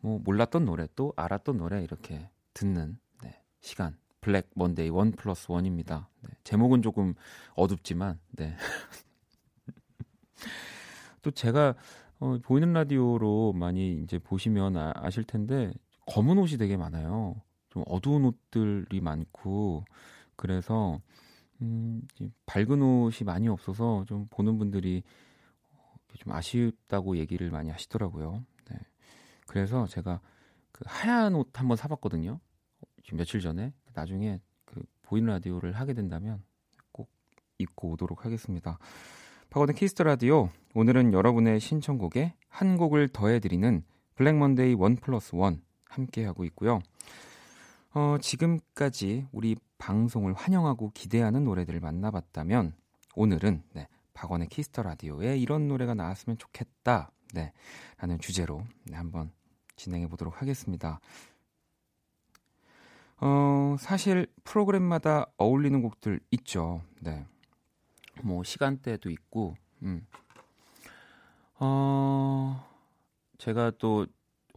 뭐 몰랐던 노래 또 알았던 노래 이렇게 듣는 네, 시간 Black Monday one plus one입니다. 네, 제목은 조금 어둡지만 네. 또 제가 어, 보이는 라디오로 많이 이제 보시면 아, 실 텐데 검은 옷이 되게 많아요. 좀 어두운 옷들이 많고 그래서 음, 밝은 옷이 많이 없어서 좀 보는 분들이 좀 아쉽다고 얘기를 많이 하시더라고요. 네. 그래서 제가 그 하얀 옷 한번 사봤거든요. 지금 며칠 전에 나중에 그 보이는 라디오를 하게 된다면 꼭 입고 오도록 하겠습니다. 박원의 Kiss the Radio 오늘은 여러분의 신청곡에 한 곡을 더해드리는 Black Monday one plus one 함께 하고 있고요. 어, 지금까지 우리 방송을 환영하고 기대하는 노래들을 만나봤다면 오늘은 네, 박원의 Kiss the Radio에 이런 노래가 나왔으면 좋겠다. 네, 라는 주제로 네, 한번 진행해 보도록 하겠습니다. 어, 사실 프로그램마다 어울리는 곡들 있죠. 네. 뭐 시간대도 있고, 음. 어, 제가 또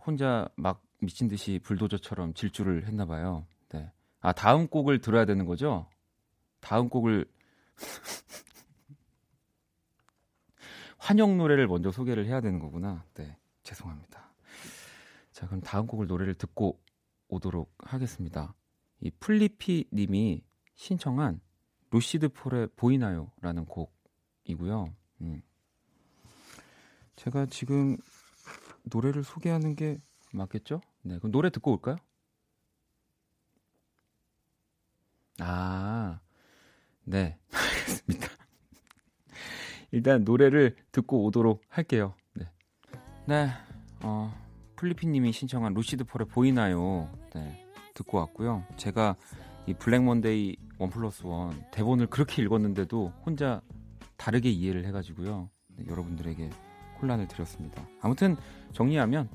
혼자 막 미친 듯이 불도저처럼 질주를 했나 봐요. 네. 아, 다음 곡을 들어야 되는 거죠? 다음 곡을 환영 노래를 먼저 소개를 해야 되는 거구나. 네. 죄송합니다. 자, 그럼 다음 곡을 노래를 듣고 오도록 하겠습니다. 이 플리피 님이 신청한 루시드 폴의 보이나요? 라는 곡이고요. 음. 제가 지금 노래를 소개하는 게 맞겠죠? 네, 그럼 노래 듣고 올까요? 아, 네, 알겠습니다. 일단 노래를 듣고 오도록 할게요. 네, 네, 어, 플리피님이 신청한 루시드 폴의 보이나요? 네, 듣고 왔고요. 제가 이 Black Monday one plus one 대본을 그렇게 읽었는데도 혼자 다르게 이해를 해가지고요. 네, 여러분들에게 혼란을 드렸습니다. 아무튼 정리하면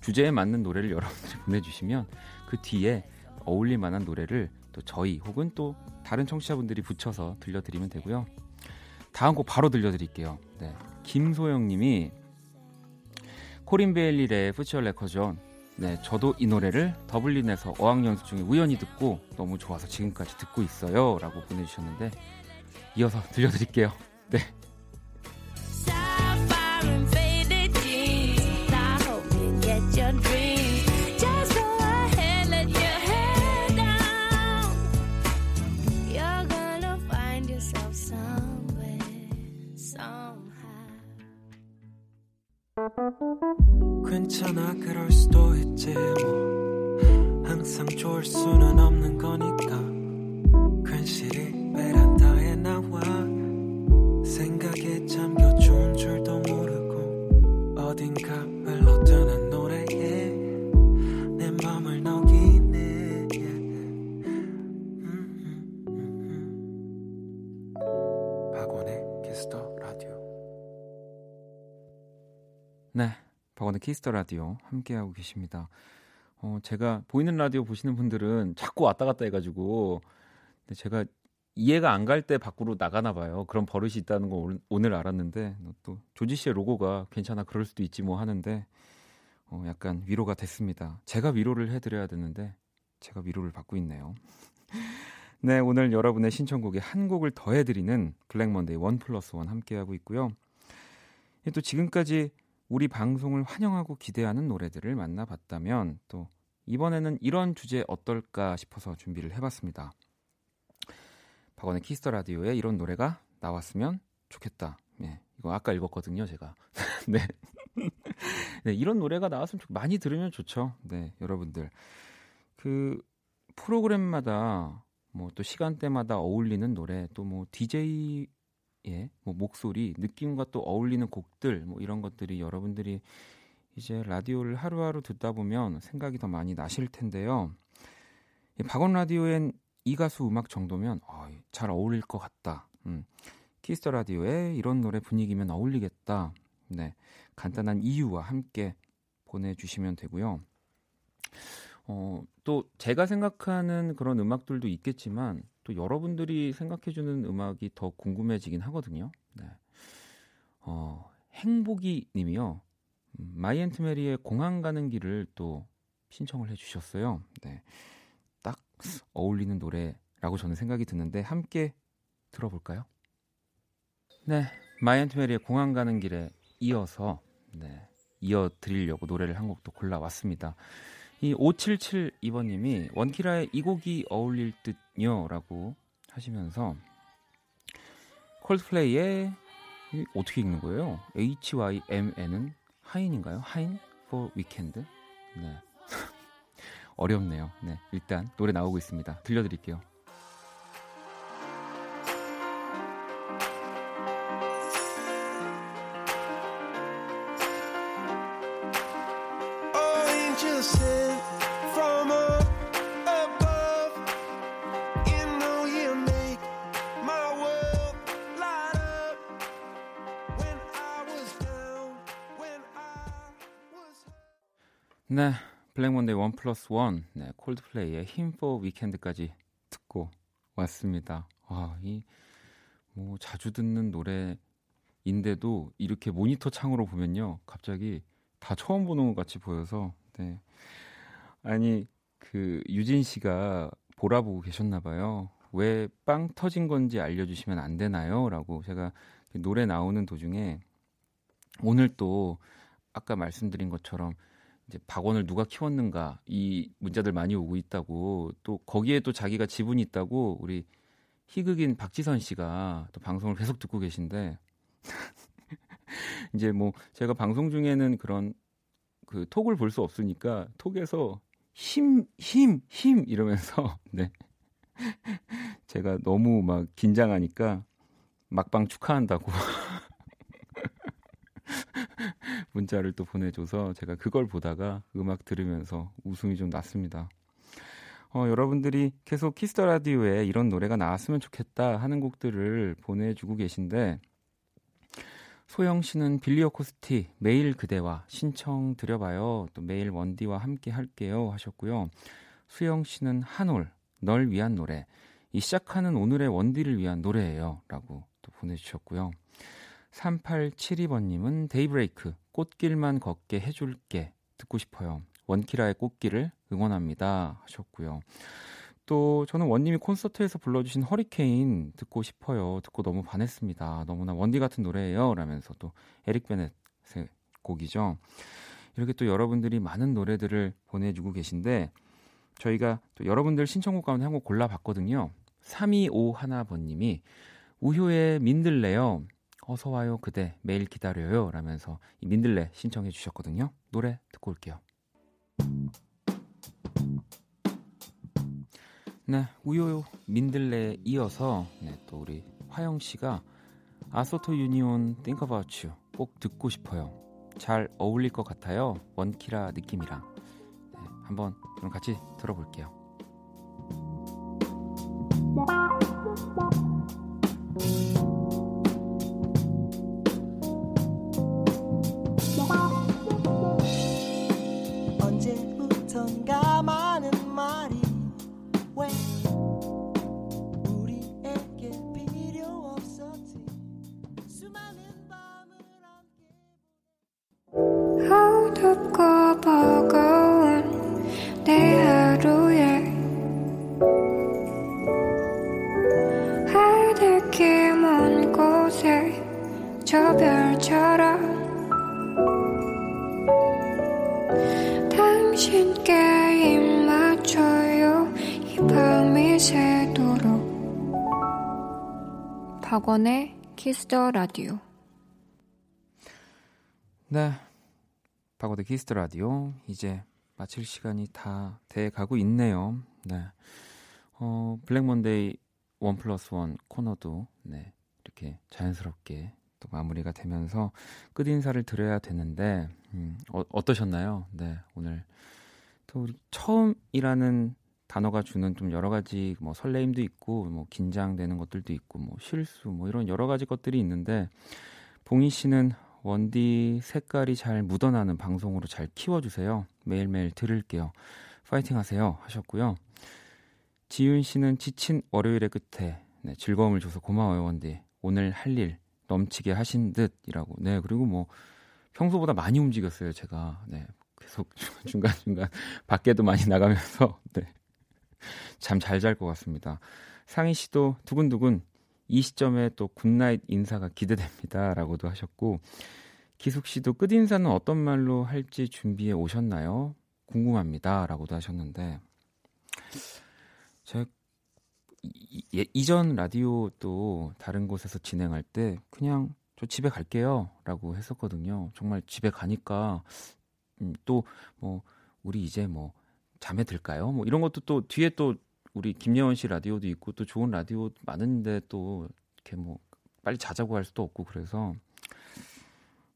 주제에 맞는 노래를 여러분들이 보내주시면 그 뒤에 어울릴 만한 노래를 또 저희 혹은 또 다른 청취자분들이 붙여서 들려드리면 되고요. 다음 곡 바로 들려드릴게요. 네. 김소영님이 코린 베일리의 푸치얼 레커전 네, 저도 이 노래를 더블린에서 어학연수 중에 우연히 듣고 너무 좋아서 지금까지 듣고 있어요. 라고 보내주셨는데, 이어서 들려드릴게요. 네. 괜찮아 그럴 수도 있지 뭐. 항상 좋을 수는 없는 거니까. 괜시리 베란다에 나와. 생각에 잠겨 박원의 Kiss the Radio 함께하고 계십니다. 어, 제가 보이는 라디오 보시는 분들은 자꾸 왔다 갔다 해가지고 근데 제가 이해가 안 갈 때 밖으로 나가나 봐요. 그런 버릇이 있다는 거 오늘 알았는데 또 조지 씨의 로고가 괜찮아 그럴 수도 있지 뭐 하는데 어, 약간 위로가 됐습니다. 제가 위로를 해드려야 되는데 제가 위로를 받고 있네요. 네, 오늘 여러분의 신청곡에 한 곡을 더해드리는 Black Monday one plus one 함께하고 있고요. 또 지금까지 우리 방송을 환영하고 기대하는 노래들을 만나봤다면 또 이번에는 이런 주제 어떨까 싶어서 준비를 해봤습니다. 박원의 Kiss the Radio에 이런 노래가 나왔으면 좋겠다. 네, 이거 아까 읽었거든요, 제가. 네. 네, 이런 노래가 나왔으면 좋, 많이 들으면 좋죠. 네, 여러분들. 그 프로그램마다 뭐 또 시간대마다 어울리는 노래 또 뭐 DJ 예, 뭐 목소리, 느낌과 또 어울리는 곡들 뭐 이런 것들이 여러분들이 이제 라디오를 하루하루 듣다 보면 생각이 더 많이 나실 텐데요. 박원 라디오엔 이 가수 음악 정도면 어, 잘 어울릴 것 같다. 음. Kiss the Radio에 이런 노래 분위기면 어울리겠다. 네, 간단한 이유와 함께 보내주시면 되고요. 어, 또 제가 생각하는 그런 음악들도 있겠지만 또 여러분들이 생각해주는 음악이 더 궁금해지긴 하거든요. 네. 어, 행복이 님이요. 음, My Aunt Mary의 공항 가는 길을 또 신청을 해주셨어요. 네. 딱 어울리는 노래라고 저는 생각이 드는데 함께 들어볼까요? 네. My Aunt Mary의 공항 가는 길에 이어서 네. 이어 드리려고 노래를 한 곡도 골라왔습니다. 이 5772번님이 원키라의 이 곡이 어울릴 듯요라고 하시면서 콜드플레이의 어떻게 읽는 거예요? HYMN은 하인인가요? 하인 for weekend? 네. 어렵네요. 네. 일단 노래 나오고 있습니다. 들려드릴게요. Black Monday one plus one, 네, 콜드플레이의 힘포 위켄드까지 듣고 왔습니다. 아, 이뭐 자주 듣는 노래인데도 이렇게 모니터 창으로 보면요, 갑자기 다 처음 보는 것 같이 보여서, 네. 아니 그 유진 씨가 보라 보고 계셨나 봐요. 왜 빵 터진 건지 알려주시면 안 되나요?라고 제가 노래 나오는 도중에 오늘 또 아까 말씀드린 것처럼 이제 박원을 누가 키웠는가 이 문자들 많이 오고 있다고 또 거기에 또 자기가 지분이 있다고 우리 희극인 박지선 씨가 또 방송을 계속 듣고 계신데 이제 뭐 제가 방송 중에는 그런 그 톡을 볼 수 없으니까 톡에서 힘, 힘, 힘 이러면서 네. 제가 너무 막 긴장하니까 막방 축하한다고 문자를 또 보내줘서 제가 그걸 보다가 음악 들으면서 웃음이 좀 났습니다. 어, 여러분들이 계속 Kiss the Radio에 이런 노래가 나왔으면 좋겠다 하는 곡들을 보내주고 계신데 소영 씨는 빌리어코스티 매일 그대와 신청 드려봐요. 또 매일 원디와 함께 할게요 하셨고요. 수영 씨는 한올 널 위한 노래 이 시작하는 오늘의 원디를 위한 노래예요라고 또 보내주셨고요. 3872번님은 데이브레이크 꽃길만 걷게 해줄게 듣고 싶어요. 원키라의 꽃길을 응원합니다 하셨고요. 또 저는 원님이 콘서트에서 불러주신 허리케인 듣고 싶어요. 듣고 너무 반했습니다. 너무나 원디 같은 노래예요. 라면서 또 에릭 베넷의 곡이죠. 이렇게 또 여러분들이 많은 노래들을 보내주고 계신데 저희가 또 여러분들 신청곡 가운데 한 곡 골라봤거든요. 3251번님이 우효의 민들레요. 어서 와요 그대 매일 기다려요 라면서 이 민들레 신청해 주셨거든요. 노래 듣고 올게요. 네, 우요 민들레에 이어서 네, 또 우리 화영 씨가 아소토 유니온 Think About You 꼭 듣고 싶어요. 잘 어울릴 것 같아요. 원키라 느낌이랑 네, 한번 그럼 같이 들어볼게요. Kiss the Radio 네. 박원의 Kiss the Radio 이제 마칠 시간이 다 돼 가고 있네요. 네. 어, Black Monday One Plus One 코너도 네. 이렇게 자연스럽게 또 마무리가 되면서 끝 인사를 드려야 되는데 음, 어, 어떠셨나요? 네. 오늘 또 우리 처음이라는 단어가 주는 좀 여러 가지 뭐 설레임도 있고 뭐 긴장되는 것들도 있고 뭐 실수 뭐 이런 여러 가지 것들이 있는데 봉희 씨는 원디 색깔이 잘 묻어나는 방송으로 잘 키워주세요. 매일매일 들을게요. 파이팅 하세요. 하셨고요. 지윤 씨는 지친 월요일의 끝에 네, 즐거움을 줘서 고마워요, 원디. 오늘 할 일 넘치게 하신 듯이라고. 네, 그리고 뭐 평소보다 많이 움직였어요, 제가. 네, 계속 중간중간 밖에도 많이 나가면서 네. 잠 잘 잘 것 같습니다. 상희 씨도 두근두근 이 시점에 또 good night 인사가 기대됩니다. 라고도 하셨고, 기숙 씨도 끝 인사는 어떤 말로 할지 준비해 오셨나요? 궁금합니다. 라고도 하셨는데, 제가 이, 이, 이전 라디오도 다른 곳에서 진행할 때 그냥 저 집에 갈게요. 라고 했었거든요. 정말 집에 가니까 음, 또 뭐 우리 이제 뭐 잠에 들까요? 뭐 이런 것도 또 뒤에 또 우리 김예원 씨 라디오도 있고 또 좋은 라디오 많은데 또 이렇게 뭐 빨리 자자고 할 수도 없고 그래서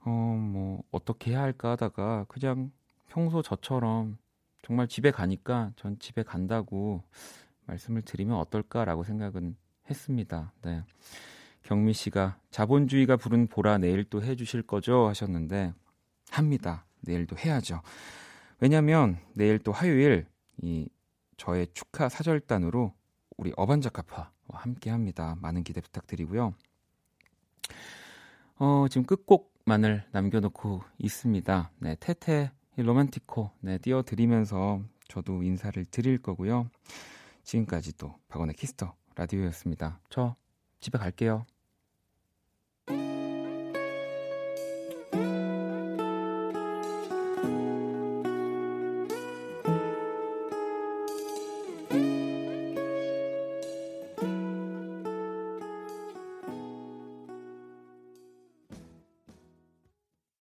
어 뭐 어떻게 해야 할까 하다가 그냥 평소 저처럼 정말 집에 가니까 전 집에 간다고 말씀을 드리면 어떨까라고 생각은 했습니다. 네. 경미 씨가 자본주의가 부른 보라 내일 또 해주실 거죠 하셨는데 합니다. 내일도 해야죠. 왜냐하면 내일 또 화요일 이 저의 축하 사절단으로 우리 어반자카파와 함께합니다. 많은 기대 부탁드리고요. 어, 지금 끝곡만을 남겨놓고 있습니다. 네, 테테 Romantico 네, 띄워드리면서 저도 인사를 드릴 거고요. 지금까지 또 박원의 Kiss the Radio였습니다. 저 집에 갈게요.